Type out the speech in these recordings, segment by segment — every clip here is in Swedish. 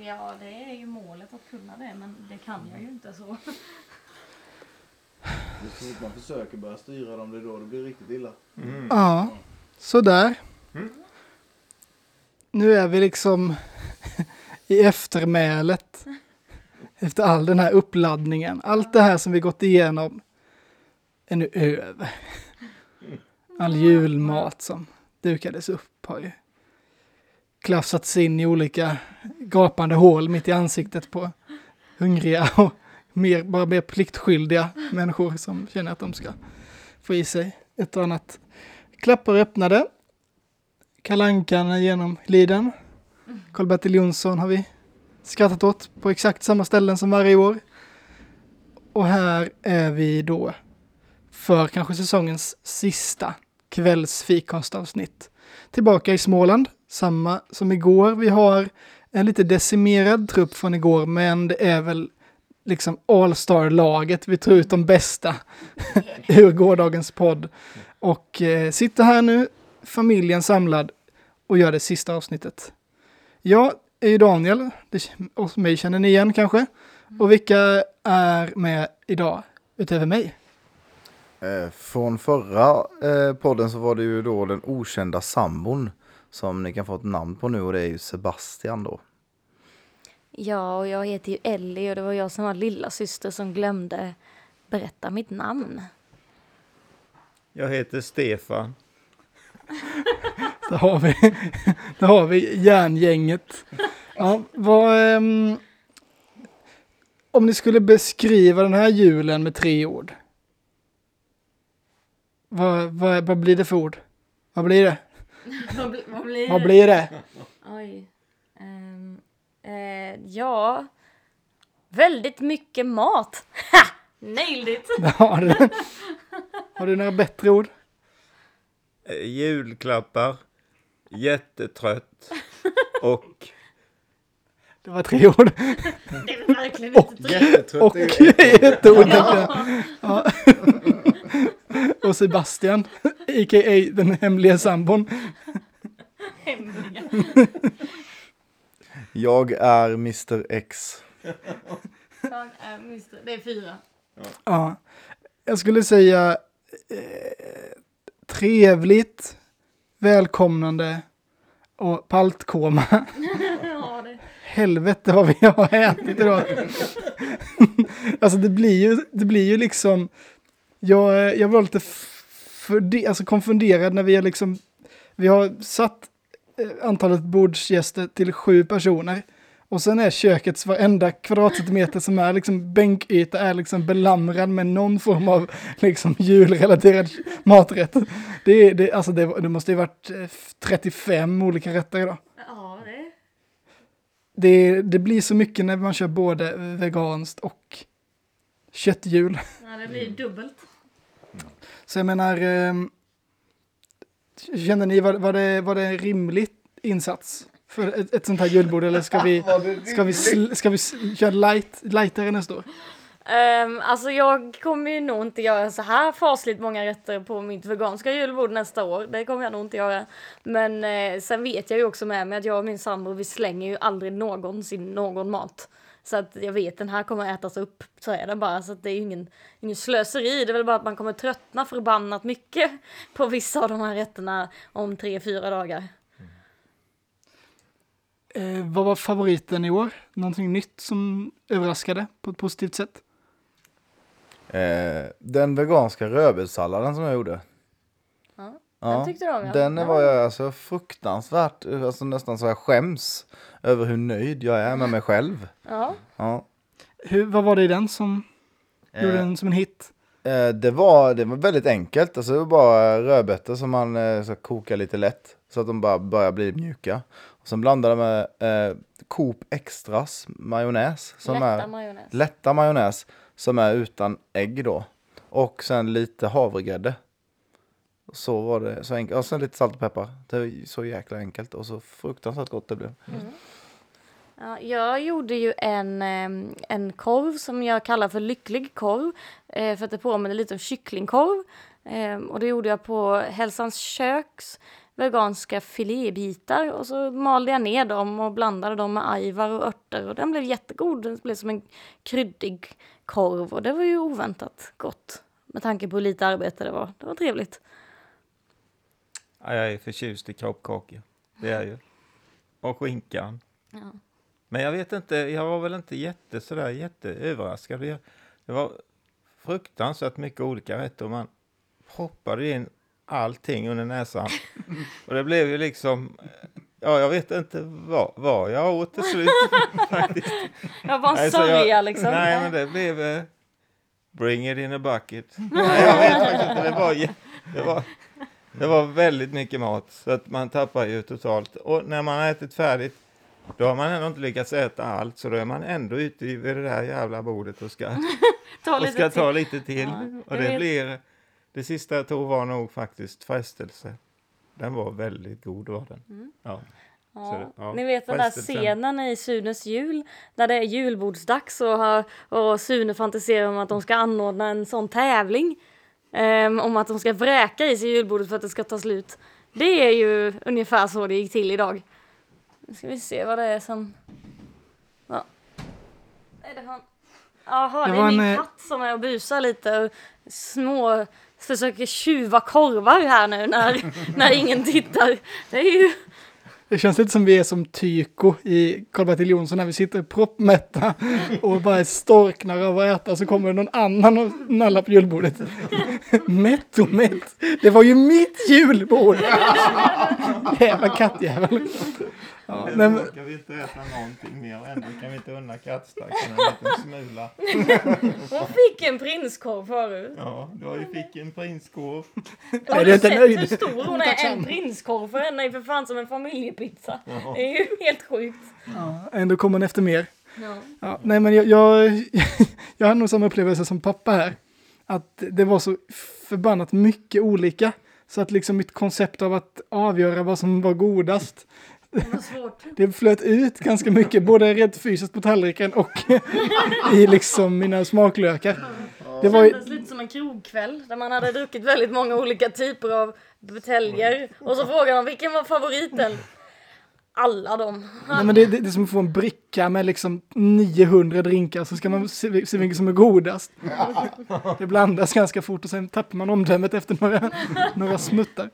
Ja, det är ju målet att kunna det, men det kan jag ju inte så. Man försöker börja styra dem, det är då det blir riktigt illa. Mm. Ja, sådär. Mm. Nu är vi liksom i eftermälet. Efter all den här uppladdningen. Allt det här som vi gått igenom är nu över. Mm. All julmat som dukades upp har ju klafsats in i olika gapande hål mitt i ansiktet på hungriga och mer, bara mer pliktskyldiga människor som känner att de ska få i sig ett och annat. Klappar öppnade. Kalankan är genomliden. Karl-Bertil Jonsson har vi skrattat åt på exakt samma ställen som varje år. Och här är vi då för kanske säsongens sista kvällsfikastavsnitt. Tillbaka i Småland, samma som igår. Vi har en lite decimerad trupp från igår, men det är väl liksom All-star-laget. Vi tror ut de bästa ur gårdagens podd. Och eh, sitter här nu, familjen samlad och gör det sista avsnittet. Jag är ju Daniel, det, och mig känner ni igen kanske. Och vilka är med idag utöver mig? Eh, från förra eh, podden så var det ju då den okända sambon som ni kan få ett namn på nu och det är ju Sebastian då. Ja, och jag heter ju Ellie och det var jag som var lilla syster som glömde berätta mitt namn. Jag heter Stefan. Där har vi, där har vi järngänget. Ja, vad, ehm, om ni skulle beskriva den här julen med tre ord. Vad, vad, vad blir det för ord? Vad blir det? vad, bli, vad blir Vad blir det? Oj. Ehm, eh, ja. Väldigt mycket mat. Ha! Nailed it! Har du, har du några bättre ord? Eh, julklappar. Jättetrött. Och Det var tre ord. Det är verkligen inte tre. Jättetrött Och är ju ett ord. Ja. Och Sebastian, a.k.a. den hemliga sambon. hemliga. Jag är Mr X. Jag är Mr. Det är fyra. Ja, jag skulle säga eh, trevligt, välkomnande och paltkoma. Ja, det. Helvete vad vi har ätit idag. alltså det blir ju, det blir ju liksom, jag, jag var lite alltså konfunderad när vi har liksom, vi har satt eh, antalet bordsgäster till sju personer. Och sen är kökets varenda kvadratcentimeter som är liksom bänkyta är liksom belamrad med någon form av liksom julrelaterad maträtt. Det, det, alltså det, det måste ju varit eh, 35 olika rätter idag. Ja, det. Det, det blir så mycket när man kör både veganskt och köttjul. Ja, det blir dubbelt. Så jag menar, eh, känner ni, var, var, det, var det en rimlig insats för ett, ett sånt här julbord eller ska vi, ska vi, sl- ska vi köra light, lightare nästa år? Um, alltså jag kommer ju nog inte göra så här fasligt många rätter på mitt veganska julbord nästa år. Det kommer jag nog inte göra. Men eh, sen vet jag ju också med mig att jag och min sambo vi slänger ju aldrig någonsin någon mat. Så att jag vet den här kommer ätas upp. Så är det bara. Så att det är ju ingen, ingen slöseri. Det är väl bara att man kommer tröttna förbannat mycket på vissa av de här rätterna om tre, fyra dagar. Eh, vad var favoriten i år? Någonting nytt som överraskade på ett positivt sätt? Eh, den veganska rödbetssalladen som jag gjorde. Ja, den tyckte du om, ja. Den var jag alltså fruktansvärt, alltså nästan så jag skäms över hur nöjd jag är med mig själv. Ja. Ja. Hur, vad var det i den som gjorde Eh, den som en hit? Eh, det, var, det var väldigt enkelt. Alltså, det var bara rödbetor som man eh, så kokar lite lätt. Så att de bara börjar bli mjuka. Och sen blandade med eh, Coop Extras majonnäs. Som Lätta är majonnäs. lätta majonnäs. Som är utan ägg då. Och sen lite havregrädde. Så var det så enkelt. Och sen lite salt och peppar. Det var så jäkla enkelt och så fruktansvärt gott det blev. Ja, jag gjorde ju en, em, en korv som jag kallar för lycklig korv. Eh, för att det påminner lite om kycklingkorv. Em, och det gjorde jag på Hälsans köks veganska filébitar och så malde jag ner dem och blandade dem med ajvar och örter och den blev jättegod. Den blev som en kryddig korv och det var ju oväntat gott med tanke på hur lite arbete det var. Det var trevligt. Ja, jag är förtjust i kroppkakor. Det är jag ju. Och skinkan. Ja. Men jag vet inte, jag var väl inte jätte, sådär, jätteöverraskad. Det det var fruktansvärt mycket olika rätter och man hoppade in allting under näsan. Och det blev ju liksom, ja jag vet inte vad, vad jag åt till slut faktiskt. Jag var en sörja jag- liksom. Nej men det blev eh, bring it in a bucket. Nej jag vet faktiskt inte, det var, det var, det var väldigt mycket mat så att man tappar ju totalt. Och när man har ätit färdigt då har man ändå inte lyckats äta allt så då är man ändå ute vid det där jävla bordet och ska Ta och lite ska ta till. lite till. Ja, och det vet. blir, det sista jag tog var nog faktiskt frestelse. Den var väldigt god var den. Mm. Ja. Ja. ja, Ni vet den där scenen i Sunes jul när det är julbordsdags och, har- och Sune fantiserar om att de ska anordna en sån tävling. ehm, om att de ska vräka i sig julbordet för att det ska ta slut. Det är ju ungefär så det gick till idag. Nu ska vi se vad det är som... Ja. Är det han? Jaha, Det det, är var en, min eh, katt som är och busar lite och små försöker tjuva korvar här nu när, när ingen tittar. Det är ju... Det känns lite som vi är som Tyko i Karl-Bertil Jonsson när vi sitter proppmätta och bara storknar av att äta så kommer det någon annan och nallar på julbordet. mätt och mätt. Det var ju mitt julbord! Jävla kattjävel. Ja, nej, men, Ska vi inte äta någonting mer och ändå kan vi inte unna kattstacken en liten smula. Hon fick en prinskorv förut. Ja, du har ju fick en prinskorv. Har är du inte sett nöjd. hur stor hon är? En prinskorv för henne är för fan som en familjepizza. Det är ju helt sjukt. ja, ändå kommer hon efter mer. Ja. Ja, nej men jag, jag, jag har nog samma upplevelse som pappa här. Att det var så förbannat mycket olika. Så att liksom mitt koncept av att avgöra vad som var godast, Det det flöt ut ganska mycket, både rent fysiskt på tallriken och i liksom mina smaklökar. Det var ju, kändes lite som en krogkväll där man hade druckit väldigt många olika typer av buteljer. Och så frågade de vilken var favoriten? Alla de. nej, men det, det, det är som att få en bricka med liksom 900 drinkar så ska man se, se vilken som är godast. Det blandas ganska fort och sen tappar man omdömet efter några, några smuttar.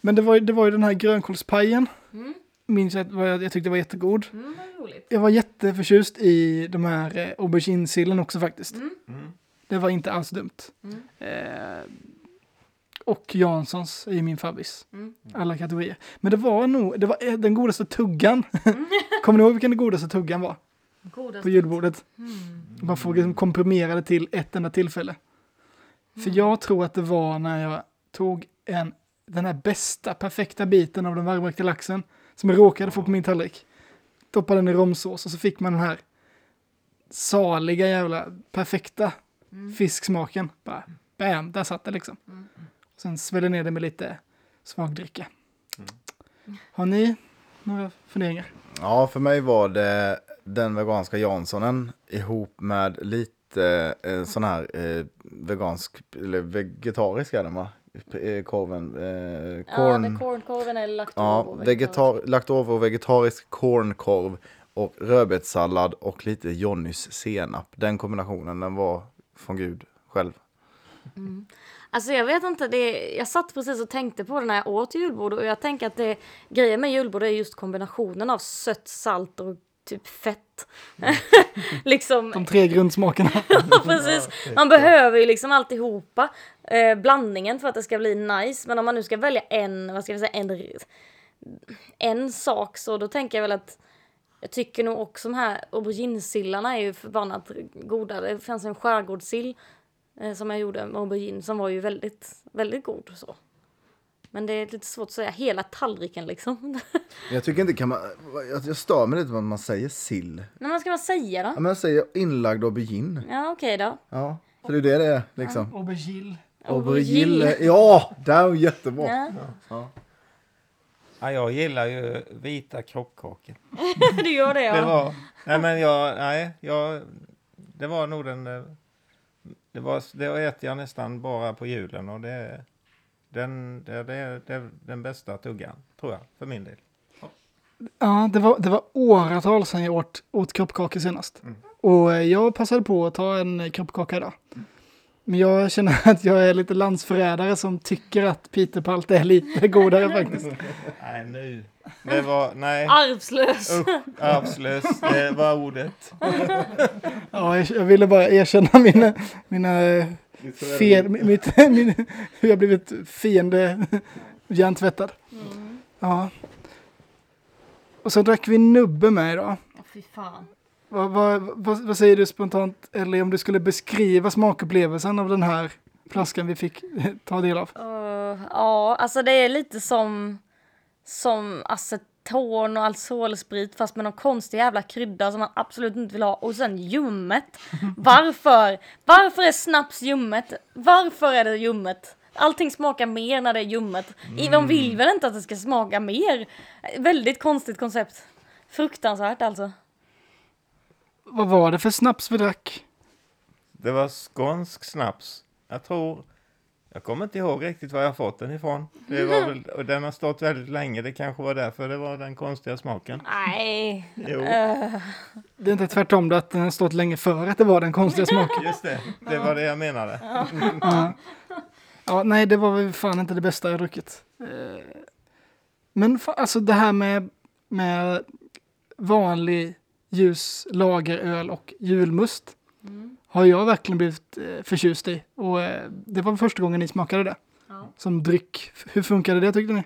Men det var, ju- det var ju den här grönkålspajen. Mm. Minns jag, att var- jag tyckte det var jättegod. Mm. Jag var jätteförtjust i de här eh, auberginesillen också faktiskt. Mm. Mm. Det var inte alls dumt. Mm. Eh, och Janssons är ju min favorit. Mm. Alla kategorier. Men det var nog, det var eh, den godaste tuggan. Kommer ni ihåg vilken den godaste tuggan var? Godast. På julbordet. Mm. Man får liksom komprimera det till ett enda tillfälle. För jag tror att det var när jag tog en, den här bästa, perfekta biten av den varmräkta laxen som jag råkade få på min tallrik. Doppade den i romsås och så fick man den här saliga jävla perfekta Mm. fisksmaken. Bara bam, där satt det liksom. Mm. Sen svällde ner det med lite svagdricka. Mm. Har ni några funderingar? Ja, för mig var det den veganska Janssonen ihop med lite eh, sån här eh, vegansk, eller vegetarisk är den va? Eh, Korven. Eh, Ja, corn, det kornkorven är lagt ja, vegetar, lagt över och vegetarisk cornkorv och rödbetssallad och lite Johnnys senap. Den kombinationen, den var från Gud själv. Mm. Alltså jag vet inte, det, jag satt precis och tänkte på det när jag åt julbord och jag tänker att det, grejen med julbord är just kombinationen av sött, salt och typ fett. liksom, De tre grundsmakerna. precis. Man behöver ju liksom alltihopa, eh, blandningen för att det ska bli nice. Men om man nu ska välja en, vad ska vi säga, en, en sak så då tänker jag väl att jag tycker nog också de här auberginesillarna är ju förbannat goda. Det fanns en skärgårdssill eh, som jag gjorde med aubergine som var ju väldigt, väldigt god så. Men det är lite svårt att säga hela tallriken liksom. Jag tycker inte kan man, jag, jag stör mig lite på att man säger sill. Men vad ska man säga Ja, då? men jag säger inlagd aubergine. Ja okej då. Ja, för det är det det är liksom. Aubergine. Aubergine. Ja, det är jättebra. Ja, Ja, jag gillar ju vita kroppkakor. du gör det ja. Det var, nej men jag, nej, jag, det var nog den, det var, det äter jag nästan bara på julen och det, Den, det, det, det är den bästa tuggan, tror jag, för min del. Ja, det var, det var åratal sedan jag åt, åt kroppkakor senast. Mm. Och jag passade på att ta en kroppkaka idag. Men jag känner att jag är lite landsförrädare som tycker att Peterpalt är lite godare faktiskt. Nej, nu. Det var, nej. Arvslös. Usch, arvslös. Det var ordet. Ja, jag, jag ville bara erkänna mina, mina fel, mitt, min, hur jag blivit fiende hjärntvättad. Ja. Och så drack vi nubbe med idag. Ja, fy fan. Vad, vad, vad, vad säger du spontant, eller om du skulle beskriva smakupplevelsen av den här flaskan vi fick ta del av? Uh, ja, alltså det är lite som, som aceton och alkoholsprit fast med någon konstig jävla krydda som man absolut inte vill ha. Och sen ljummet. Varför? Varför är snaps ljummet? Varför är det ljummet? Allting smakar mer när det är ljummet. I De vill väl inte att det ska smaka mer? Väldigt konstigt koncept. Fruktansvärt alltså. Vad var det för snaps vi drack? Det var skånsk snaps. Jag tror... Jag kommer inte ihåg riktigt var jag fått den ifrån. Det var väl, och den har stått väldigt länge. Det kanske var därför det var den konstiga smaken. Nej. Jo, Uh, Det är inte tvärtom då att den har stått länge före att det var den konstiga smaken. just det. Det var det jag menade. Ja. ja, nej, det var väl fan inte det bästa jag druckit. Eh, Men alltså det här med, med vanlig ljus lageröl och julmust har jag verkligen blivit eh, förtjust i. Och eh, det var första gången ni smakade det Ja. som dryck. Hur funkade det tyckte ni?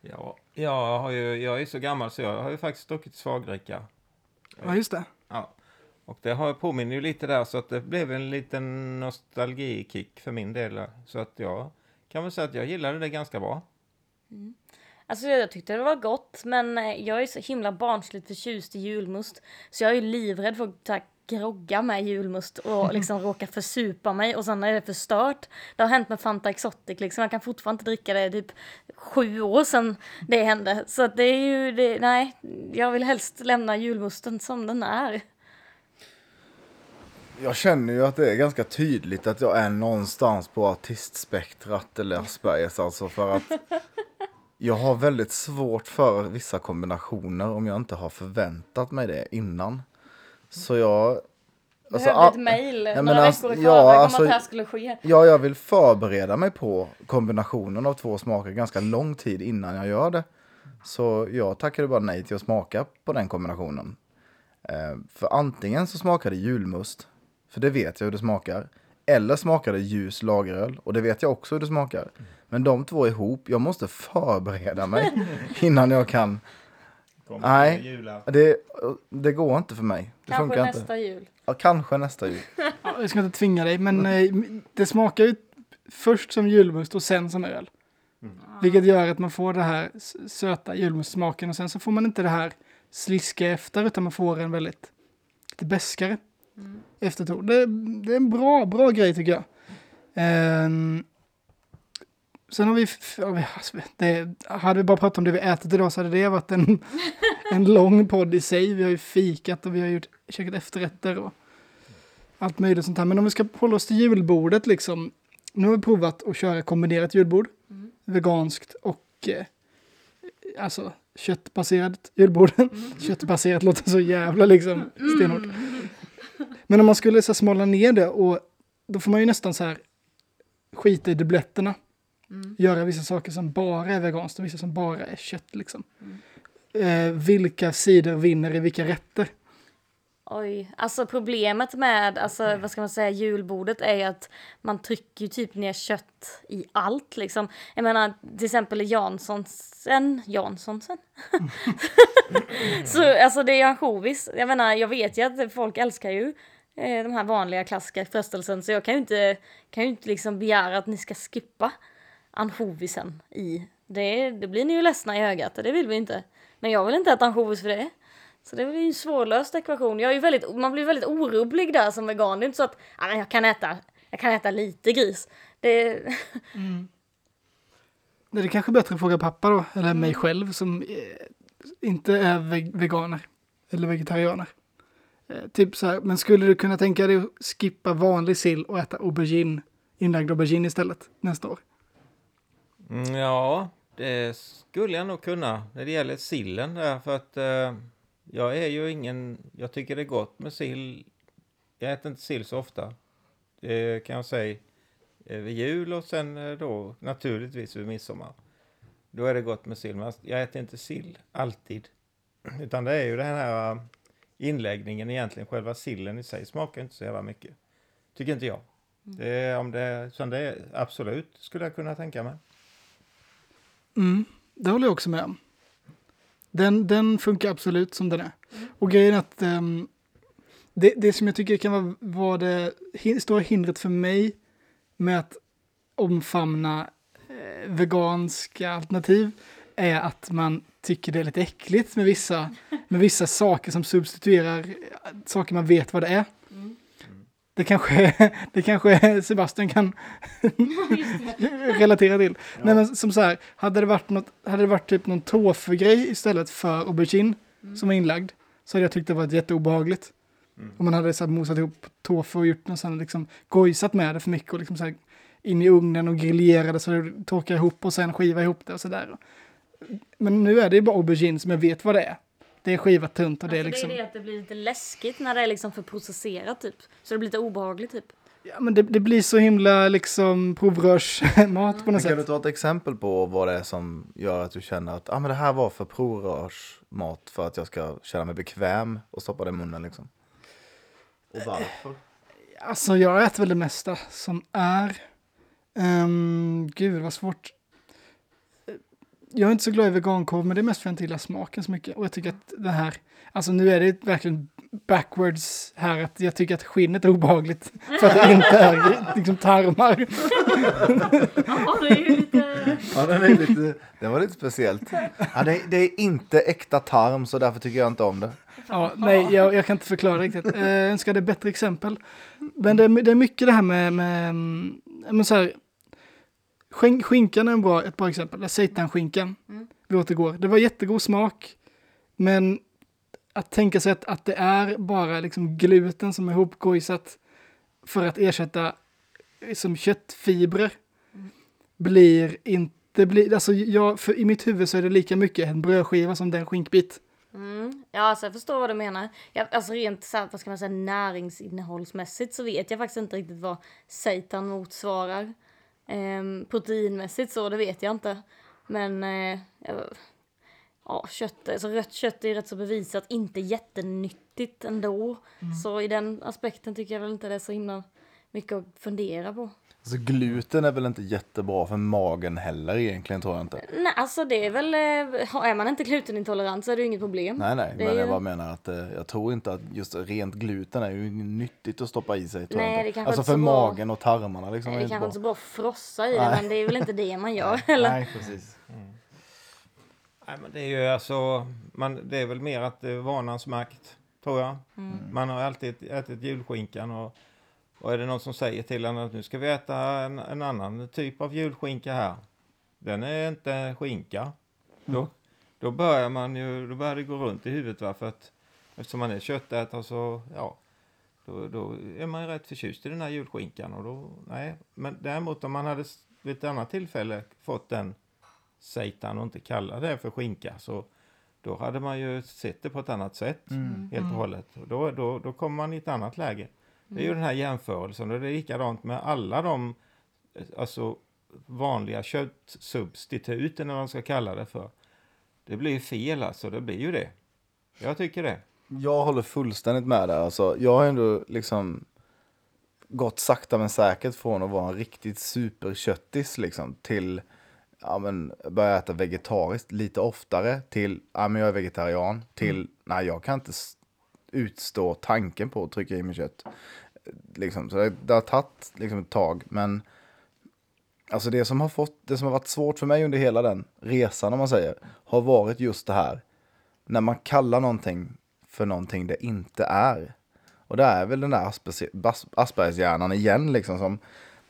Ja, jag, har ju, jag är så gammal så jag har ju faktiskt druckit svagdricka. Ja, just det. Ja. Och det har påminner ju lite där så att det blev en liten nostalgikick för min del. Så att jag kan väl säga att jag gillade det ganska bra. Alltså jag tyckte det var gott men eh, jag är så himla barnsligt förtjust i julmust. Så jag är ju livrädd för att grogga med julmust och liksom råka försupa mig och sen är det förstört. Det har hänt med Fanta Exotic liksom. Jag kan fortfarande inte dricka det typ sju år sedan det hände. Så det är ju, det, nej, jag vill helst lämna julmusten som den är. Jag känner ju att det är ganska tydligt att jag är någonstans på artistspektrat eller Aspergers alltså för att jag har väldigt svårt för vissa kombinationer om jag inte har förväntat mig det innan. Så jag... alltså, Behövde a- ett mejl några alltså- veckor i ja, förväg om alltså- att det här skulle ske. Ja, jag vill förbereda mig på kombinationen av två smaker ganska lång tid innan jag gör det. Så jag tackade bara nej till att smaka på den kombinationen. Eh, för antingen så smakar det julmust, för det vet jag hur det smakar. Eller smakar det ljus lageröl, och det vet jag också hur det smakar. Men de två ihop, jag måste förbereda mig innan jag kan. Nej. Jular. Det, det går inte för mig. Det Kanske funkar nästa inte. jul. Ja, kanske nästa jul. Ja, jag ska inte tvinga dig, men eh, det smakar ju först som julmust och sen som öl. Vilket gör att man får det här söta julmustsmaken och sen så får man inte det här sliskiga efter utan man får en väldigt lite beskare efterton. Det, det är en bra, bra grej tycker jag. Ehm, sen har vi, det, hade vi bara pratat om det vi ätit idag så hade det varit en, en lång podd i sig. Vi har ju fikat och vi har gjort, käkat efterrätter och allt möjligt sånt här. Men om vi ska hålla oss till julbordet liksom. Nu har vi provat att köra kombinerat julbord. Veganskt och eh, alltså köttbaserat julbord. Köttbaserat låter så jävla liksom stenhårt. Men om man skulle så här, smala ner det och då får man ju nästan så här skita i dubbletterna. Göra vissa saker som bara är veganskt och vissa som bara är kött liksom. Eh, vilka sidor vinner i vilka rätter? Oj, alltså problemet med, alltså vad ska man säga, julbordet är ju att man trycker ju typ ner kött i allt liksom. Jag menar till exempel Janssonsen, Janssonsen? Så alltså det är ansjovis. Jag menar jag vet ju att folk älskar ju eh, de här vanliga klassiska frestelsen så jag kan ju inte, kan ju inte liksom begära att ni ska skippa ansjovisen i. Det, det blir ni ju ledsna i ögat och det vill vi inte. Men jag vill inte äta ansjovis för det. Så det blir ju en svårlöst ekvation. Jag är ju väldigt, man blir väldigt orubblig där som vegan. Det är inte så att ja, men jag, kan äta, jag kan äta lite gris. Det, Det är kanske bättre att fråga pappa då, eller mig själv som eh, inte är ve- veganer eller vegetarianer. Eh, typ så här, men skulle du kunna tänka dig att skippa vanlig sill och äta aubergine, inlagd aubergine istället nästa år? Mm, ja, det skulle jag nog kunna när det gäller sillen där för att eh, jag är ju ingen, jag tycker det är gott med sill. Jag äter inte sill så ofta. Det kan jag säga eh, vid jul och sen eh, då naturligtvis vid midsommar. Då är det gott med sill, men jag äter inte sill alltid. Utan det är ju den här eh, inläggningen egentligen, själva sillen i sig smakar inte så jävla mycket. Tycker inte jag. Det är, om det, så det är, absolut skulle jag kunna tänka mig. Mm, det håller jag också med om. Den, den funkar absolut som den är. Och grejen är att um, det, det som jag tycker kan vara, vara det stora hindret för mig med att omfamna eh, veganska alternativ är att man tycker det är lite äckligt med vissa, med vissa saker som substituerar eh, saker man vet vad det är. Det kanske, det kanske Sebastian kan relatera till. Nej, men som så här, hade det varit, något, hade det varit typ någon tofu-grej istället för aubergine som var inlagd så hade jag tyckt det varit jätteobehagligt. Om man hade så här, mosat ihop tofu och gjort något sånt, liksom gojsat med det för mycket och liksom så här, in i ugnen och griljerade så det torkar ihop och sen skiva ihop det och sådär. Men nu är det ju bara aubergine som jag vet vad det är. Det är skivat tunt och det är Alltså, liksom... det är det att det blir lite läskigt när det är liksom för processerat typ. Så det blir lite obehagligt typ. Ja, men det, det blir så himla liksom provrörsmat på något Men kan du sätt. ta ett exempel på vad det är som gör att du känner att ah, men det här var för provrörsmat för att jag ska känna mig bekväm och stoppa det i munnen liksom? Och varför? Alltså jag äter väl det mesta som är. Um, gud vad svårt. Jag är inte så glad i vegankorv men det är mest för att jag inte gillar smaken så mycket. Och jag tycker att det här, alltså nu är det verkligen backwards här att jag tycker att skinnet är obehagligt. För att det inte är liksom tarmar. Ja, det är ju lite... Ja, den, är lite, den var lite speciellt. Ja, det, det är inte äkta tarm så därför tycker jag inte om det. Ja, nej, jag, jag kan inte förklara riktigt. Eh, Jag önskar det bättre exempel. Men det, är- det är mycket det här med, med, mm, men så här, skink, skinkan är en bra, ett bra exempel. Seitan-skinkan. Vi återgår. Det var jättegod smak. Men att tänka sig att, att det är bara liksom gluten som är ihopgojsat för att ersätta som köttfibrer blir inte, blir, alltså jag, för i mitt huvud så är det lika mycket en brödskiva som den skinkbit. Mm. Ja, alltså jag förstår vad du menar. Jag, alltså rent så här, vad ska man säga, näringsinnehållsmässigt så vet jag faktiskt inte riktigt vad seitan motsvarar. Ehm, proteinmässigt så, det vet jag inte. Men eh, ja, kött, alltså rött kött är ju rätt så bevisat inte jättenyttigt ändå. Så i den aspekten tycker jag väl inte det är så himla mycket att fundera på. Alltså gluten är väl inte jättebra för magen heller egentligen tror jag inte. Nej, alltså det är väl, eh, är man inte glutenintolerant så är det ju inget problem. Nej, nej, Det men är jag ju- bara menar att eh, jag tror inte att just rent gluten är ju nyttigt att stoppa i sig. Tror Nej, jag det kanske Alltså inte för så bra. magen och tarmarna liksom. Nej, är det inte kanske inte så bra. att frossa i det, Nej. men det är väl inte det man gör. Eller? Nej, precis. Nej, men det är ju alltså, man, det är väl mer att det är vanans makt, tror jag. Man har alltid ätit julskinkan och, och är det någon som säger till en att nu ska vi äta en, en annan typ av julskinka här. Den är inte skinka. Då, då börjar man ju, då börjar det gå runt i huvudet va, för att eftersom man är köttätare så, ja, då, då är man ju rätt förtjust i den här julskinkan och då, nej. Men däremot om man hade vid ett annat tillfälle fått den seitan och inte kalla det för skinka så då hade man ju sett det på ett annat sätt helt och hållet. Och då, då, då kommer man i ett annat läge. Det är ju den här jämförelsen och det är likadant med alla de alltså, vanliga köttsubstituten eller vad man ska kalla det för. Det blir ju fel alltså, det blir ju det. Jag tycker det. Jag håller fullständigt med där. Alltså, jag har ändå liksom gått sakta men säkert från att vara en riktigt superköttis liksom till ja, men, börja äta vegetariskt lite oftare till ja, men jag är vegetarian till nej jag kan inte utstå tanken på att trycka i mig kött. Liksom, så det, det har tagit liksom, ett tag men alltså det som har fått det som har varit svårt för mig under hela den resan om man säger har varit just det här när man kallar någonting för någonting det inte är. Och det är väl den där aspergershjärnan igen liksom som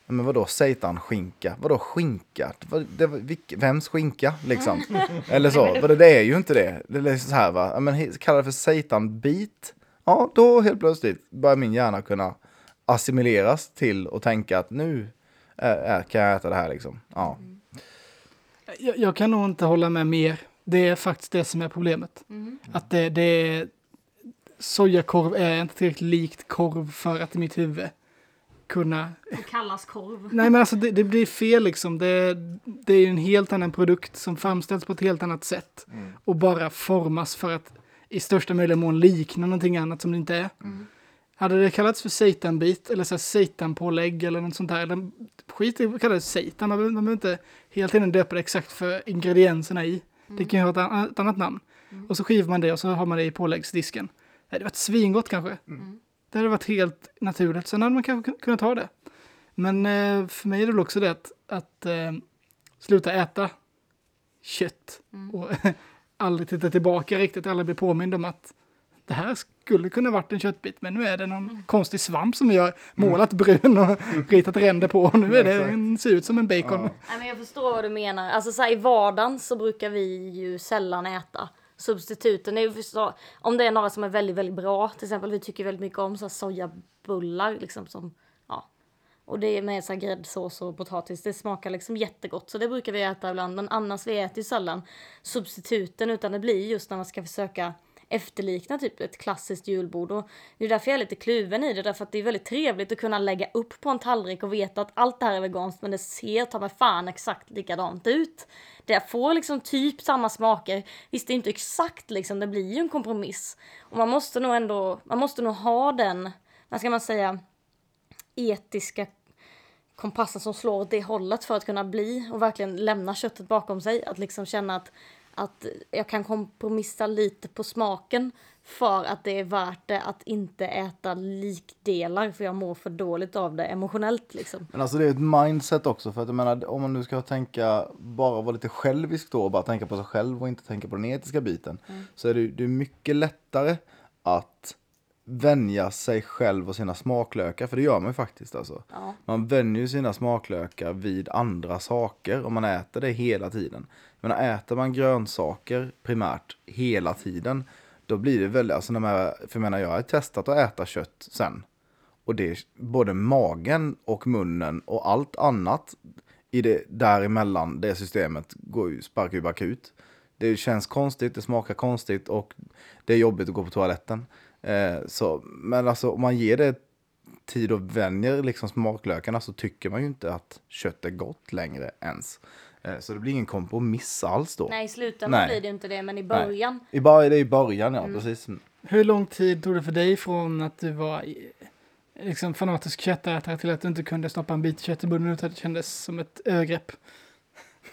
men vadå, seitan skinka? Vadå skinka? Vad, det, var- vilk, vems skinka liksom? Eller så, det, är ju inte det. Det är liksom så här va, men he- kalla det för seitanbit. Ja, då helt plötsligt börjar min hjärna kunna assimileras till och tänka att nu är, kan jag äta det här liksom. Ja. Jag, jag kan nog inte hålla med mer. Det är faktiskt det som är problemet. Mm. Att det, det är... Sojakorv är inte tillräckligt likt korv för att i mitt huvud kunna... Det kallas korv. Nej men alltså det, det blir fel liksom. Det, det är ju en helt annan produkt som framställs på ett helt annat sätt. Och bara formas för att i största möjliga mån likna någonting annat som det inte är. Mm. Hade det kallats för seitanbit eller så här seitanpålägg eller något sånt där. Eller skit i att kalla det seitan. Man behöver, inte hela tiden döpa det exakt för ingredienserna i. Det kan ju ha ett, an- ett annat namn. Och så skivar man det och så har man det i påläggsdisken. Det hade varit svingott kanske. Det hade varit helt naturligt. Sen hade man kanske kun- kunnat ha det. Men eh, för mig är det väl också det att, att eh, sluta äta kött och aldrig titta tillbaka riktigt, aldrig bli påmind om att det här skulle kunna varit en köttbit, men nu är det någon konstig svamp som vi har målat brun och ritat ränder på. Och nu är det en, ser ut som en bacon. Nej, men jag förstår vad du menar. Alltså så här, i vardagen så brukar vi ju sällan äta. Substituten är ju om det är några som är väldigt, väldigt bra. Till exempel vi tycker väldigt mycket om så här sojabullar liksom som, ja. Och det är med så här gräddsås och potatis. Det smakar liksom jättegott. Så det brukar vi äta ibland. Men annars vi äter ju sällan substituten utan det blir just när man ska försöka efterlikna typ ett klassiskt julbord. Och det är därför jag är lite kluven i det, därför att det är väldigt trevligt att kunna lägga upp på en tallrik och veta att allt det här är veganskt men det ser ta mig fan exakt likadant ut. Det får liksom typ samma smaker. Visst, det är inte exakt liksom, det blir ju en kompromiss. Och man måste nog ändå, man måste nog ha den, vad ska man säga, etiska kompassen som slår åt det hållet för att kunna bli och verkligen lämna köttet bakom sig. Att liksom känna att, att jag kan kompromissa lite på smaken för att det är värt det att inte äta likdelar för jag mår för dåligt av det emotionellt liksom. Men alltså det är ett mindset också för att jag menar om man nu ska tänka bara vara lite självisk då och bara tänka på sig själv och inte tänka på den etiska biten så är det, det är mycket lättare att vänja sig själv och sina smaklökar för det gör man ju faktiskt alltså. Ja. Man vänjer ju sina smaklökar vid andra saker om man äter det hela tiden. Men äter man grönsaker primärt hela tiden då blir det väldigt, alltså när man, för jag menar jag har testat att äta kött sen och det är både magen och munnen och allt annat i det däremellan, det systemet, går ju sparkar ju bakut. Det känns konstigt, det smakar konstigt och det är jobbigt att gå på toaletten. Eh, så, men alltså om man ger det tid och vänjer liksom smaklökarna så tycker man ju inte att kött är gott längre ens. Eh, så det blir ingen kompromiss alls då. Nej, i slutändan Nej. blir det inte det, men i början. I bara, det är i början, ja precis. Hur lång tid tog det för dig från att du var liksom fanatisk köttätare till att du inte kunde stoppa en bit kött i munnen utan att det kändes som ett övergrepp?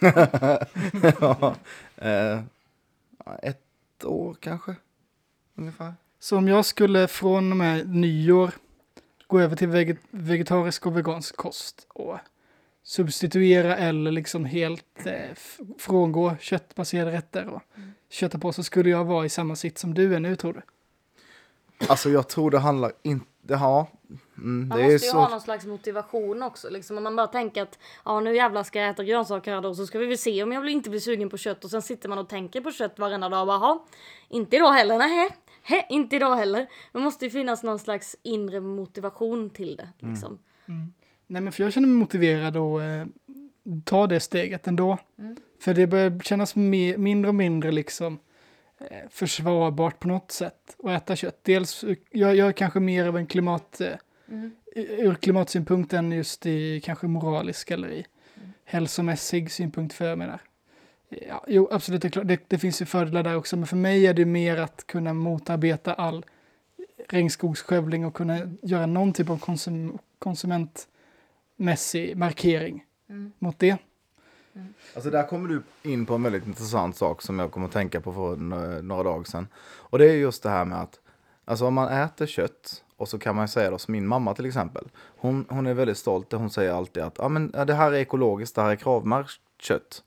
ja, eh, ett år kanske, ungefär. Så om jag skulle från och med nyår gå över till veget vegetarisk och vegansk kost och substituera eller liksom helt eh, frångå köttbaserade rätter och kötta på så skulle jag vara i samma sitt som du är nu tror du? Alltså jag tror det handlar inte, ja. Mm, Man det är måste ju så. ha någon slags motivation också. Liksom. Om man bara tänker att ja, nu jävlar ska jag äta grönsaker här då så ska vi väl se om jag inte blir sugen på kött och sen sitter man och tänker på kött varenda dag och bara "Jaha, inte idag heller, nej, He, inte idag heller. Det måste ju finnas någon slags inre motivation till det. Liksom. Nej men för jag känner mig motiverad att eh, ta det steget ändå. För det börjar kännas me- mindre och mindre liksom eh, försvarbart på något sätt att äta kött. Dels, jag, jag är kanske mer av en klimat, eh, ur klimatsynpunkt än just i kanske moralisk eller i hälsomässig synpunkt för jag menar. Ja, jo, absolut, det, det, det finns ju fördelar där också, men för mig är det mer att kunna motarbeta all regnskogsskövling och kunna göra någon typ av konsum, konsumentmässig markering mot det. Alltså där kommer du in på en väldigt intressant sak som jag kommer att tänka på för nå- några dagar sedan. Och det är just det här med att, alltså om man äter kött och så kan man säga då som min mamma till exempel. Hon, hon är väldigt stolt och hon säger alltid att ah, men, ja, det här är ekologiskt, det här är kravmärkt kött.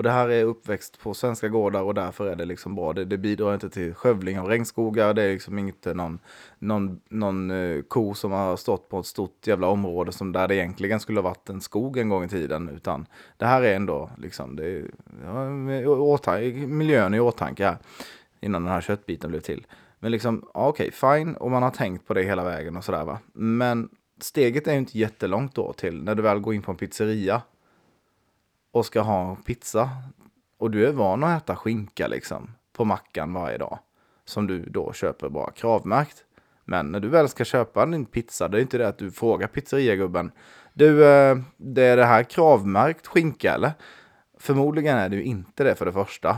Och det här är uppväxt på svenska gårdar och därför är det liksom bra. Det, det bidrar inte till skövling av regnskogar. Det är liksom inte eh, någon, någon, någon eh, ko som har stått på ett stort jävla område som där det egentligen skulle ha varit en skog en gång i tiden. Utan det här är ändå liksom, det är, ja, åtanke, miljön i åtanke här. Innan den här köttbiten blev till. Men liksom, ja, okej, fine. Och man har tänkt på det hela vägen och sådär va. Men steget är ju inte jättelångt då till när du väl går in på en pizzeria och ska ha pizza och du är van att äta skinka liksom på mackan varje dag som du då köper bara kravmärkt. Men när du väl ska köpa din pizza, det är inte det att du frågar pizzeriagubben. Du, eh, det är det här kravmärkt skinka eller? Förmodligen är det ju inte det för det första.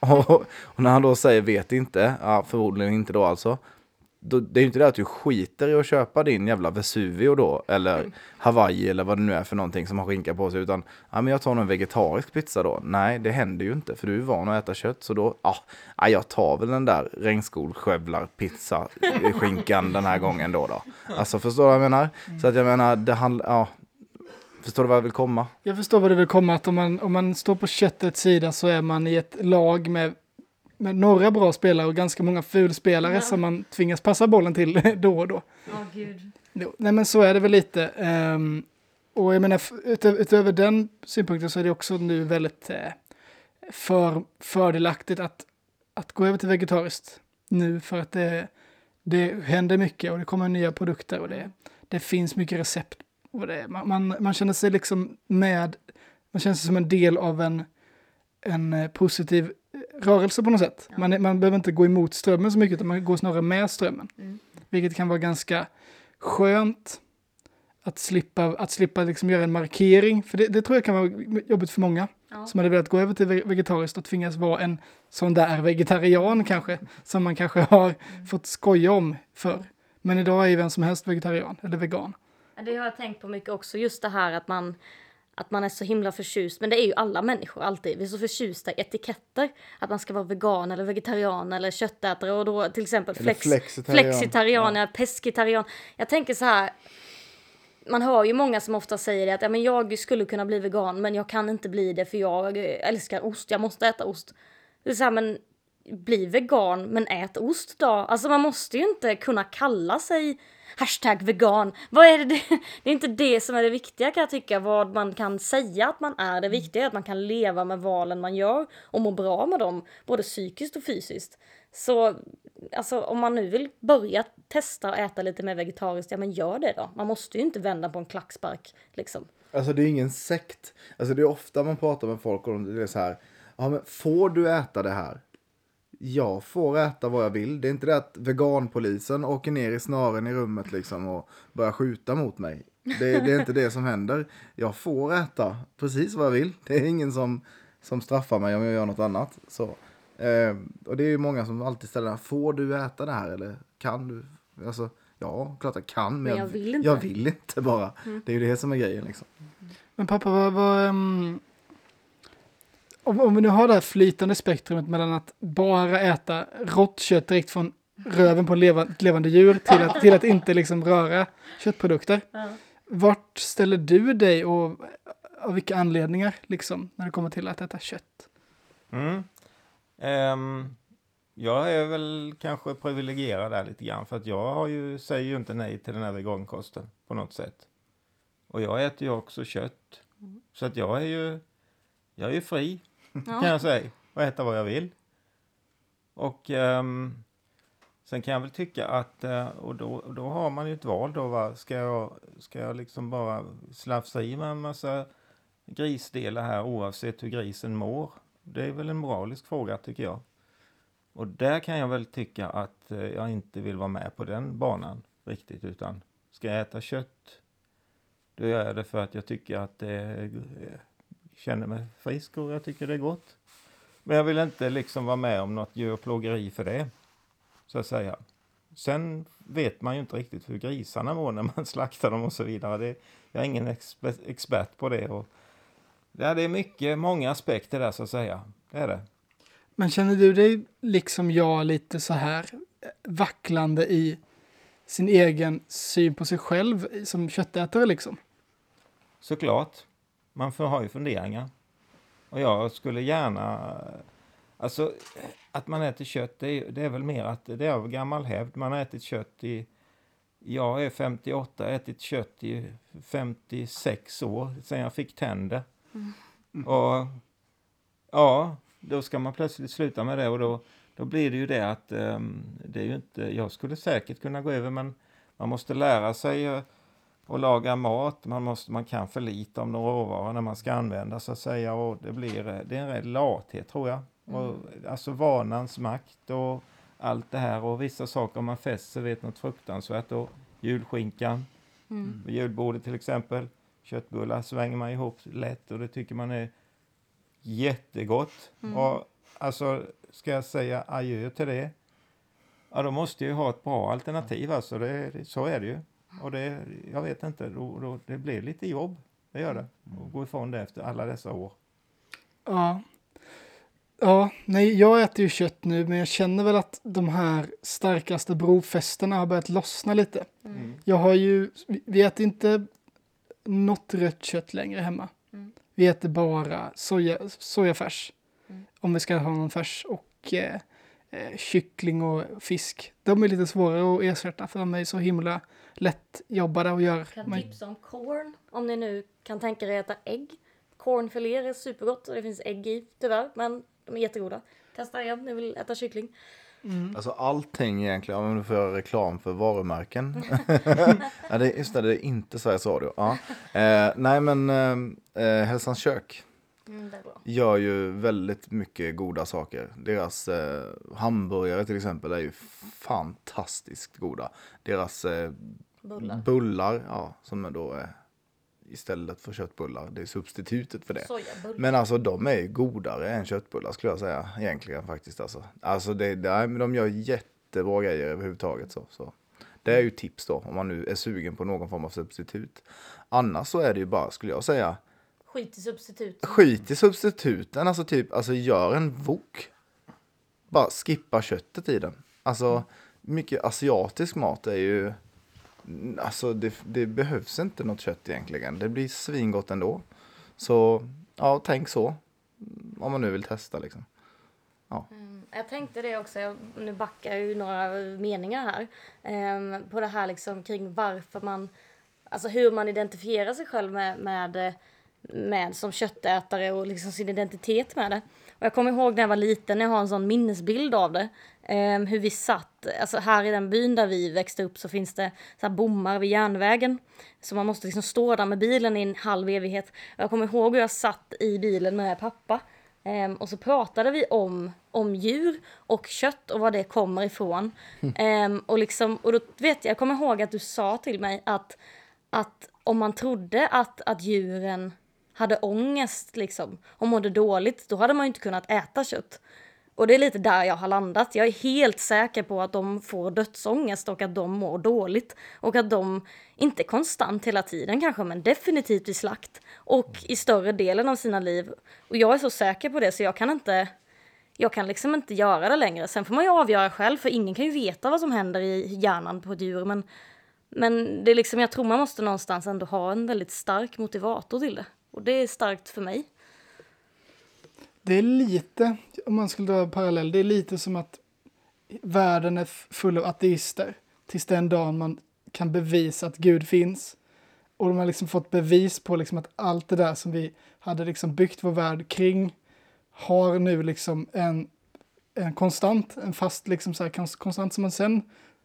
och, och när han då säger vet inte, ja förmodligen inte då alltså. Då, det är ju inte det att du skiter i att köpa din jävla Vesuvio då, eller Hawaii eller vad det nu är för någonting som har skinka på sig, utan ja, men jag tar nog en vegetarisk pizza då. Nej, det händer ju inte, för du är van att äta kött, så då, ja, ja jag tar väl den där regnskogskövlar-pizza i skinkan den här gången då då. Alltså, förstår du vad jag menar? Så att jag menar, det handlar, ja, förstår du vad jag vill komma? Jag förstår vad du vill komma, att om man, om man står på köttets sida så är man i ett lag med, med några bra spelare och ganska många fulspelare Ja. som man tvingas passa bollen till då och då. Ja, gud. Nej men så är det väl lite. Ehm, och jag menar, utöver den synpunkten så är det också nu väldigt eh, för, fördelaktigt att, att gå över till vegetariskt nu för att det, det händer mycket och det kommer nya produkter och det, det finns mycket recept. Och det, man, man, man känner sig liksom med, man känner sig som en del av en, en eh, positiv rörelse på något sätt. Ja. Man, man behöver inte gå emot strömmen så mycket utan man går snarare med strömmen. Mm. Vilket kan vara ganska skönt att slippa, att slippa liksom göra en markering. För det, det tror jag kan vara jobbigt för många Ja. som hade velat gå över till ve- vegetariskt och tvingas vara en sån där vegetarian kanske, som man kanske har fått skoja om för. Men idag är ju vem som helst vegetarian eller vegan. Det har jag tänkt på mycket också, just det här att man, att man är så himla förtjust, men det är ju alla människor alltid, vi är så förtjusta i etiketter, att man ska vara vegan eller vegetarian eller köttätare och då till exempel flex, flexitarian. flexitarian eller pescetarian. Jag tänker så här, man hör ju många som ofta säger det att ja, men jag skulle kunna bli vegan men jag kan inte bli det för jag älskar ost, jag måste äta ost. Det är så här, men bli vegan men ät ost då. Alltså man måste ju inte kunna kalla sig hashtag vegan. Vad är det? Det är inte det som är det viktiga kan jag tycka. Vad man kan säga att man är. Det viktiga är att man kan leva med valen man gör och må bra med dem, både psykiskt och fysiskt. Så alltså, om man nu vill börja testa och äta lite mer vegetariskt, ja men gör det då. Man måste ju inte vända på en klackspark liksom. Alltså det är ingen sekt. Alltså det är ofta man pratar med folk och det är så här. Ja men får du äta det här? Jag får äta vad jag vill. Det är inte det att veganpolisen åker ner i snaren i rummet liksom och börjar skjuta mot mig. Det, det är inte det som händer. Jag får äta precis vad jag vill. Det är ingen som, som straffar mig om jag gör något annat. Så. Eh, och det är ju många som alltid ställer får du äta det här eller kan du? Alltså, ja, klart jag kan men, Men jag vill inte. Jag vill inte bara. Det är ju det som är grejen liksom. Men pappa, vad... vad ehm, om, om vi nu har det här flytande spektrumet mellan att bara äta rått kött direkt från röven på ett levande djur till att, till att inte liksom röra köttprodukter. Vart ställer du dig och av vilka anledningar liksom när det kommer till att äta kött? Mm. Ehm, jag är väl kanske privilegierad där lite grann för att jag har ju, säger ju inte nej till den här vegankosten på något sätt. Och jag äter ju också kött. Så att jag är ju, jag är ju fri kan jag säga och äta vad jag vill. Och um, sen kan jag väl tycka att, uh, och då, då har man ju ett val då va, ska jag, ska jag liksom bara slafsa i mig en massa grisdelar här oavsett hur grisen mår? Det är väl en moralisk fråga tycker jag. Och där kan jag väl tycka att eh, jag inte vill vara med på den banan riktigt utan ska jag äta kött då gör jag det för att jag tycker att det är- känner mig frisk och jag tycker det är gott. Men jag vill inte liksom vara med om något djurplågeri för det. Så att säga. Sen vet man ju inte riktigt hur grisarna mår när man slaktar dem och så vidare. Det, jag är ingen exper, expert på det. Och, ja, det är mycket, många aspekter där så att säga. Det är det. Men känner du dig liksom jag lite så här eh, vacklande i sin egen syn på sig själv som köttätare liksom? Såklart. Man får ha ju funderingar. Och jag skulle gärna... Alltså, att man äter kött, det är, det är väl mer att det är av gammal hävd. Man har ätit kött i... Jag är 58, har ätit kött i 56 år, sedan jag fick tänder. Och ja, då ska man plötsligt sluta med det och då, då blir det ju det att ehm, det är ju inte... Jag skulle säkert kunna gå över, men man måste lära sig eh, och laga mat. Man, måste, man kan för lite om de råvaror när man ska använda så att säga och det blir eh, det är en rädd lathet tror jag. Och, alltså vanans makt och allt det här och vissa saker man fäster vet något fruktansvärt och julskinkan, Mm. vid julbordet till exempel. Köttbullar svänger man ihop lätt och det tycker man är jättegott. Och alltså, ska jag säga adjö till det, ja då måste jag ju ha ett bra alternativ alltså. Det, det, så är det ju. Och det, jag vet inte, då, då, det blir lite jobb. Det gör det. Att gå ifrån det efter alla dessa år. Ja. Ja, nej, jag äter ju kött nu, men jag känner väl att de här starkaste brofästena har börjat lossna lite. Mm. Jag har ju, vi- vi äter inte något rött kött längre hemma. Mm. Vi äter bara soja, sojafärs. Mm. Om vi ska ha någon färs och eh, eh, kyckling och fisk. De är lite svårare att ersätta för de är så himla lättjobbade att göra. Kan Man- tipsa om corn om ni nu kan tänka er att äta ägg. Cornfiléer är supergott och det finns ägg i tyvärr men de är jättegoda. Testa det om ni vill äta kyckling. Alltså allting egentligen, om du får göra reklam för varumärken. ja, det, är- just det, det är inte Sveriges Radio. Ja. Eh, nej men eh, eh, Hälsans kök Mm, gör ju väldigt mycket goda saker. Deras eh, hamburgare till exempel är ju fantastiskt goda. Deras eh, Bullar. bullar, ja, som är då är istället för köttbullar, det är substitutet för det. Men alltså de är ju godare än köttbullar skulle jag säga egentligen faktiskt. Alltså, alltså det, det, de gör jättebra grejer överhuvudtaget. Så, så. Det är ju tips då om man nu är sugen på någon form av substitut. Annars så är det ju bara, skulle jag säga, Skit i substitut. skit i substituten. Alltså typ, alltså gör en wok. Bara skippa köttet i den. Alltså mycket asiatisk mat är ju, alltså det, det behövs inte något kött egentligen. Det blir svingott ändå. Så ja, tänk så. Om man nu vill testa liksom. Mm, Jag tänkte det också, jag, nu backar jag ju några meningar här. ehm, på det här liksom kring varför man, alltså hur man identifierar sig själv med, med, eh, med som köttätare och liksom sin identitet med det. Och jag kommer ihåg när jag var liten, jag har en sån minnesbild av det. ehm, hur vi satt, alltså här i den byn där vi växte upp så finns det så här bommar vid järnvägen. Så man måste liksom stå där med bilen i en halv evighet. Jag kommer ihåg hur jag satt i bilen med pappa. Ehm, och så pratade vi om, om djur och kött och var det kommer ifrån. Ehm, och, liksom, och då vet jag, jag kommer ihåg att du sa till mig att, att om man trodde att, att djuren hade ångest liksom, och mådde dåligt, då hade man ju inte kunnat äta kött. Och det är lite där jag har landat. Jag är helt säker på att de får dödsångest och att de mår dåligt. Och att de, inte konstant hela tiden kanske, men definitivt vid slakt. Och i större delen av sina liv. Och jag är så säker på det så jag kan inte, jag kan liksom inte göra det längre. Sen får man ju avgöra själv, för ingen kan ju veta vad som händer i hjärnan på ett djur. Men, men det är liksom, jag tror man måste någonstans ändå ha en väldigt stark motivator till det. Och det är starkt för mig. Det är lite, om man skulle dra en parallell, det är lite som att världen är full av ateister tills den dagen man kan bevisa att Gud finns. Och de har liksom fått bevis på liksom att allt det där som vi hade liksom byggt vår värld kring har nu liksom en, en konstant, en fast liksom så här kons- konstant som man sen,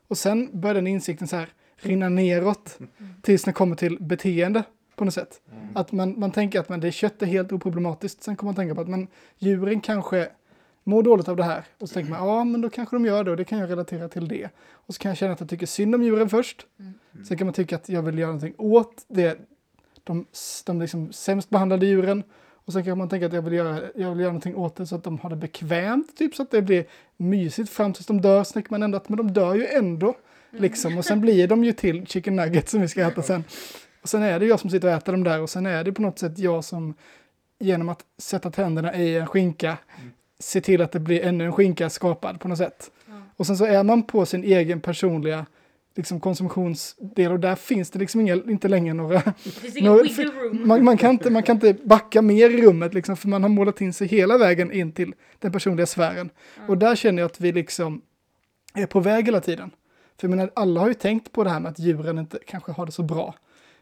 och sen börjar den insikten så här rinna neråt tills det kommer till beteende på något sätt. Att man, man tänker att men det kött är helt oproblematiskt. Sen kommer man tänka på att men djuren kanske mår dåligt av det här. Och så tänker man, ja men då kanske de gör det och det kan jag relatera till det. Och så kan jag känna att jag tycker synd om djuren först. Sen kan man tycka att jag vill göra någonting åt det, de, de liksom sämst behandlade djuren. Och sen kan man tänka att jag vill, göra, jag vill göra någonting åt det så att de har det bekvämt, typ så att det blir mysigt fram tills de dör. Så tänker man ändå att men de dör ju ändå. Liksom. Och sen blir de ju till chicken nuggets som vi ska äta sen. Och sen är det jag som sitter och äter dem där och sen är det på något sätt jag som genom att sätta tänderna i en skinka ser till att det blir ännu en skinka skapad på något sätt. Och sen så är man på sin egen personliga liksom, konsumtionsdel och där finns det liksom inga, inte längre några... Några man, man, kan inte, man kan inte backa mer i rummet liksom, för man har målat in sig hela vägen in till den personliga sfären. Och där känner jag att vi liksom är på väg hela tiden. För jag menar, alla har ju tänkt på det här med att djuren inte kanske har det så bra.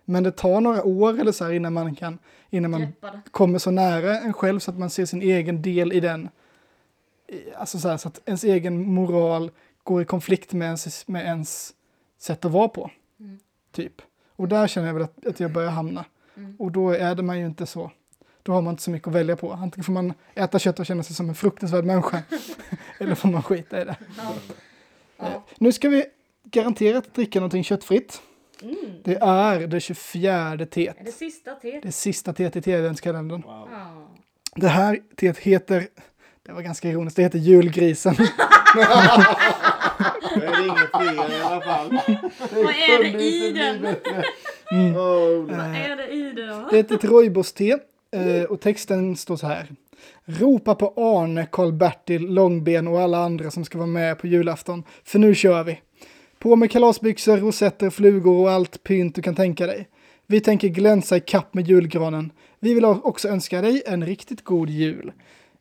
Men det tar några år eller så här innan man kan, innan man kommer så nära en själv så att man ser sin egen del i den. Alltså så, här, så att ens egen moral går i konflikt med ens, med ens sätt att vara på. Mm. Typ. Och där känner jag väl att, att jag börjar hamna. Och då är det man ju inte så. Då har man inte så mycket att välja på. Antingen får man äta kött och känna sig som en fruktansvärd människa. eller får man skita i det. Eh, Nu ska vi garanterat dricka någonting köttfritt. Det är det 24 teet. Det sista teet? Det sista teet i tv-adventskalendern. Wow. Ja. Det här teet heter, det var ganska ironiskt, det heter julgrisen. Det är inget fler i alla fall. Vad är det i den? Oh, Vad är det i det då? Det är ett rooibos-te eh, och texten står så här. Ropa på Arne, Karl-Bertil, Långben och alla andra som ska vara med på julafton. För nu kör vi. På med kalasbyxor, rosetter, flugor och allt pynt du kan tänka dig. Vi tänker glänsa i kapp med julgranen. Vi vill också önska dig en riktigt god jul.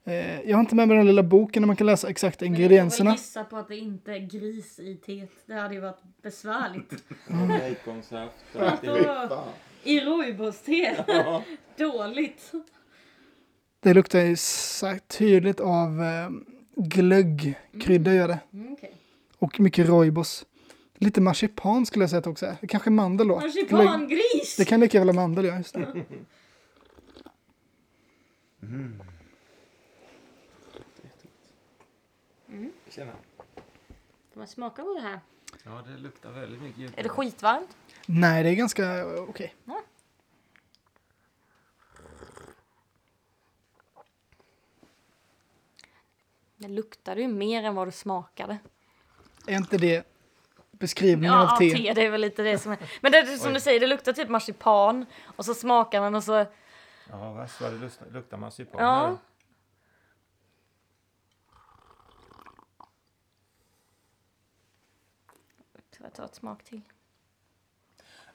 Eh, jag har inte med mig den lilla boken där man kan läsa exakta Jag ingredienserna. vill gissa på att det inte är gris i teet. Det hade ju varit besvärligt. Baconsaft och alltihop. Fan. I rooibos-te. Ja. Dåligt. Det luktar ju så tydligt av eh, glögg. Krydda gör det. Mm, okej. Och mycket rooibos. Lite marsipan skulle jag säga att det också är. Kanske mandel då. Marsipangris! Det kan lika väl vara mandel, ja. Just det. Tjena. Får man smaka på det här? Ja, det luktar väldigt mycket jul. Är det skitvarmt? Nej, det är ganska eh, okej. Det luktade ju mer än vad det smakade. Är inte det beskrivningen Ja, av te? te. det är väl lite det som är. Men det är som Oj. du säger, det luktar typ marsipan. Och så smakar man och så... Ja, vad vad det luktar, luktar marsipan. Ja. här. Jag ta ett smak till?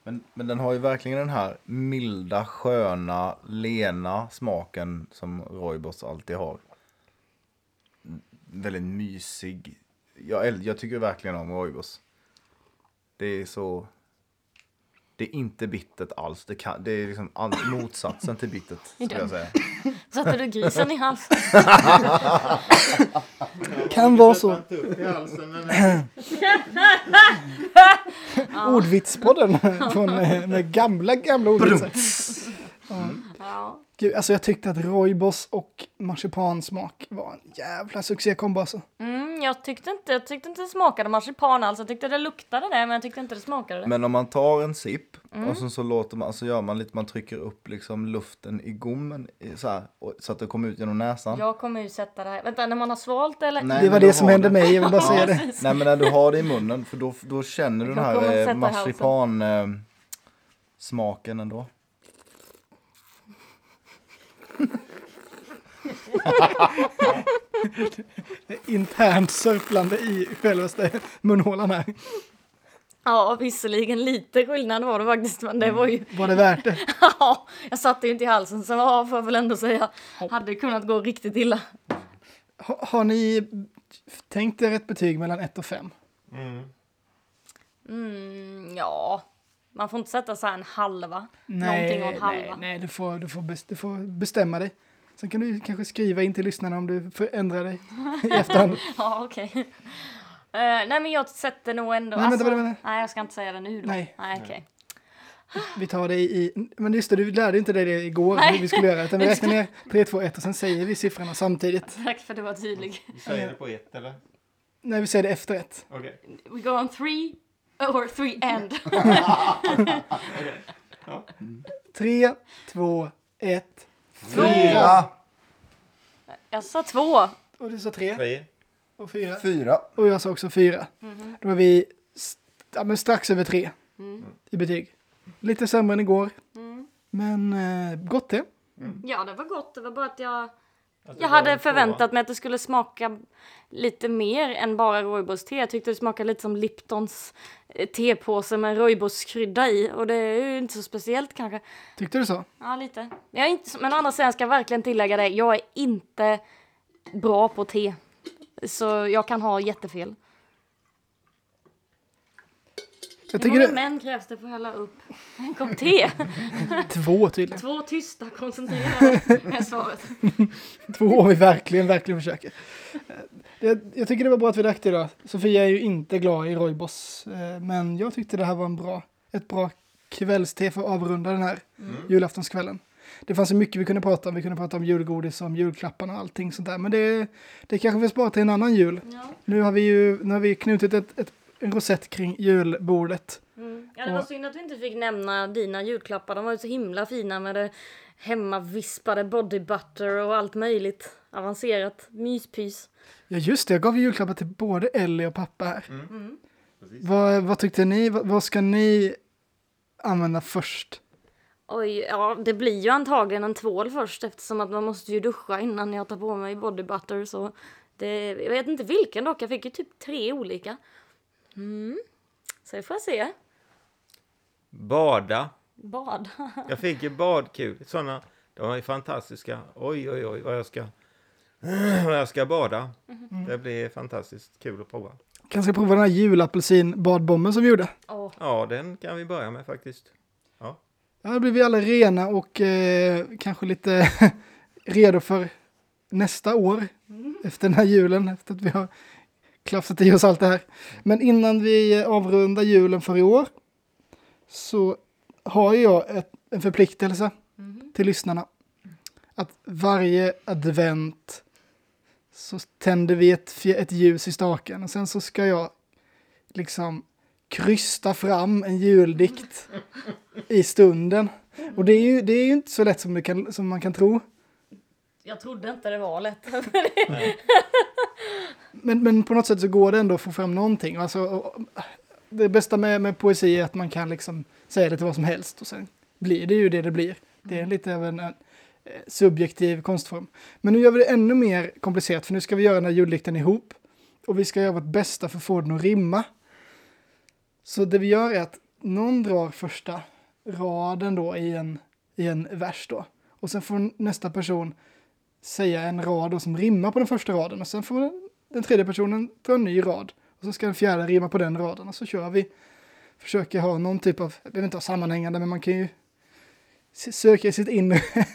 Men, men den har ju verkligen den här milda, sköna, lena smaken som rooibos alltid har. Väldigt mysig. Jag, jag tycker verkligen om rooibos. Det är så... Det är inte bittert alls. Det, kan, det är liksom all, motsatsen till bittert, skulle jag säga. Satte du grisen i halsen? Kan vara så. Ordvitspodden från eh, med gamla, gamla ordvitsar. Ja. Gud, alltså jag tyckte att rooibos och marsipansmak var en jävla succékombo alltså. Mm, jag, tyckte inte, jag tyckte inte det smakade marsipan alls. Jag tyckte det luktade det, men jag tyckte inte det smakade det. Men om man tar en sipp och sen så låter man, så gör man lite, man trycker upp liksom luften i gommen i- så, här, och, så att det kommer ut genom näsan. Jag kommer ju sätta det här. Vänta, när man har svalt eller? Nej, Det var det som hände det. mig, jag vill bara säga det. Nej men när du har det i munnen, för då, då känner du den Jag kommer här eh, marsipan eh, smaken ändå. Internt sörplande i självaste munhålan här. Ja, visserligen lite skillnad var det faktiskt, men det var ju... Var det värt det? Ja, jag satte ju inte i halsen, så ja, får jag väl ändå säga. Hade kunnat gå riktigt illa. Ha, har ni tänkt er ett betyg mellan 1 och 5? Mm. Mm, ja, man får inte sätta så här en halva. Någonting och en halva. nej, nej du, får, du, får du får bestämma dig. Sen kan du kanske skriva in till lyssnarna om du förändrar dig i efterhand. Ja, okej. Eh, nej, men jag sätter nog ändå... Nej, vänta, vänta, vänta. Nej, jag ska inte säga det nu då. Nej. nej okej. Vi tar det i... Men just det, du lärde inte dig det igår Nej. hur vi skulle göra. Utan vi räknar ner 3, 2, 1 och sen säger vi siffrorna samtidigt. Tack för att du var tydlig. Vi säger det på ett, eller? Nej, vi säger det efter ett. Okej. We go on three, or three and. 3, 2, 1. Fyra! jag sa två. Och du sa 3 Tre. och 4. Fyra. Och jag sa också 4. Då är vi st- ja, men strax över 3 i betyg. Lite sämre än igår. Men eh, gott det. Ja, det var gott. Det var bara att jag... Jag hade förväntat mig att det skulle smaka lite mer än bara rooibos-te. Jag tyckte det smakade lite som Liptons eh, tepåse med rooiboskrydda i. Och det är ju inte så speciellt kanske. Tyckte du så? Ja, lite. Jag är inte, men å andra sidan ska jag verkligen tillägga det. Jag är inte bra på te. Så jag kan ha jättefel. Jag Hur många det... män krävs det för att hälla upp en kopp te? Två tydligen. Två tysta, koncentrerade är svaret. Två om vi verkligen, verkligen försöker. Jag, jag tycker det var bra att vi drack det idag. Sofia är ju inte glad i rooibos. eh, Men jag tyckte det här var en bra, ett bra kvällste för att avrunda den här julaftonskvällen. Det fanns ju mycket vi kunde prata om. Vi kunde prata om julgodis, om julklapparna och allting sånt där. Men det, det kanske vi sparar till en annan jul. Ja. Nu har vi ju nu har vi knutit ett, ett, en rosett kring julbordet. Mm. Ja, det var Och- synd att vi inte fick nämna dina julklappar. De var ju så himla fina med det hemmavispade body butter och allt möjligt avancerat myspys. Ja just det, jag gav ju julklappar till både Ellie och pappa här. Mm. Vad, vad tyckte ni? Vad, vad ska ni använda först? Oj, ja det blir ju antagligen en tvål först eftersom att man måste ju duscha innan jag tar på mig body butter så det, jag vet inte vilken dock, jag fick ju typ tre olika. Mm. Så det får jag se. Bada. Bad. Jag fick ju badkul. Sådana, de är fantastiska. Oj, oj, oj, vad jag ska, vad jag ska bada. Det blir fantastiskt kul att prova. Kanske prova den här julapelsin badbomben som vi gjorde. Åh, Ja, den kan vi börja med faktiskt. Ja, då blir vi alla rena och eh, kanske lite redo för nästa år. Efter den här julen, efter att vi har klafsat i oss allt det här. Men innan vi avrundar julen för i år så har jag ett, en förpliktelse till lyssnarna. Att varje advent så tänder vi ett, ett ljus i staken och sen så ska jag liksom krysta fram en juldikt i stunden. Och det är ju, det är ju inte så lätt som, det kan, som man kan tro. jag trodde inte det var lätt. Men, men på något sätt så går det ändå att få fram någonting. Alltså, det bästa med, med poesi är att man kan liksom säga det till vad som helst och sen blir det ju det det blir. Det är lite av en, en eh, subjektiv konstform. Men nu gör vi det ännu mer komplicerat för nu ska vi göra den här juldikten ihop. Och vi ska göra vårt bästa för att få den att rimma. Så det vi gör är att någon drar första raden då i en, i en vers då. Och sen får nästa person säga en rad då som rimmar på den första raden och sen får den, tredje personen ta en ny rad. Och så ska den fjärde rimma på den raden och så kör vi. Försöker ha någon typ av, jag behöver inte ha sammanhängande men man kan ju söka i sitt inre.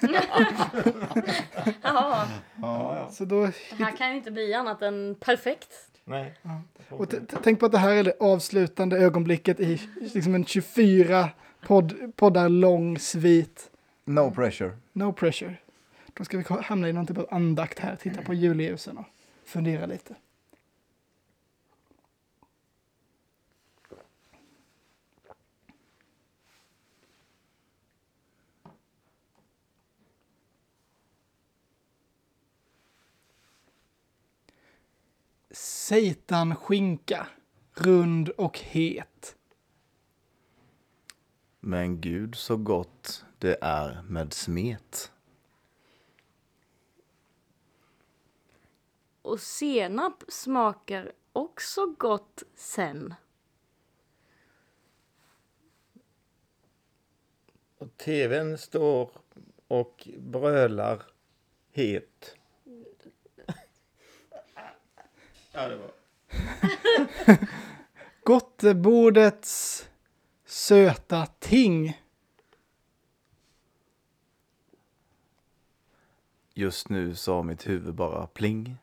Jaha, Så då, det här kan ju inte bli annat än perfekt. Nej. och t- t- tänk på att det här är det avslutande ögonblicket i liksom en 24 podd, poddar lång svit. No pressure. No pressure. Då ska vi hamna i någon typ av andakt här, titta på julljusen och fundera lite. Seitan skinka, rund och het. Men gud så gott det är med smet. Och senap smakar också gott sen. Och tvn står och brölar het. ja, det var. Gottebordets söta ting. Just nu sa mitt huvud bara pling.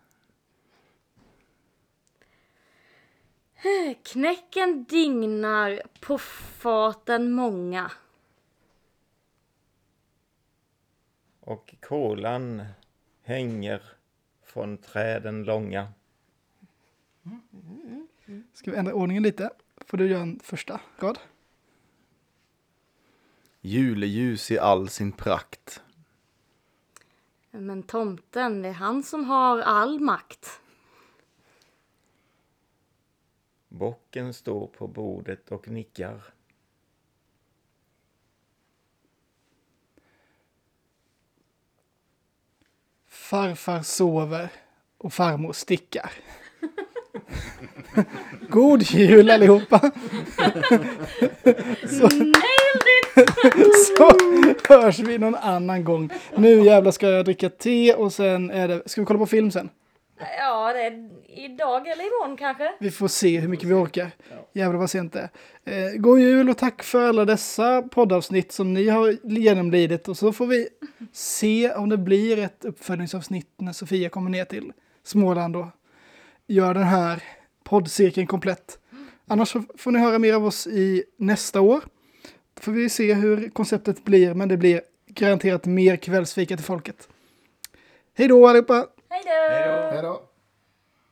Knäcken dignar på faten många. Och kolan hänger från träden långa. Ska vi ändra ordningen lite? Får du göra en första rad? Juleljus i all sin prakt. Men tomten, det är han som har all makt. Bocken står på bordet och nickar. Farfar sover och farmor stickar. God jul allihopa! så, så hörs vi någon annan gång. Nu jävlar ska jag dricka te och sen är det, ska vi kolla på film sen? Ja, det är idag eller imorgon kanske. Vi får se hur mycket vi orkar. Jävlar vad sent det är. Eh, god jul och tack för alla dessa poddavsnitt som ni har genomlidit. Och så får vi se om det blir ett uppföljningsavsnitt när Sofia kommer ner till Småland och gör den här poddcirkeln komplett. Annars får ni höra mer av oss i nästa år. får vi se hur konceptet blir, men det blir garanterat mer kvällsfika till folket. Hej då allihopa! Hej då! Hej då.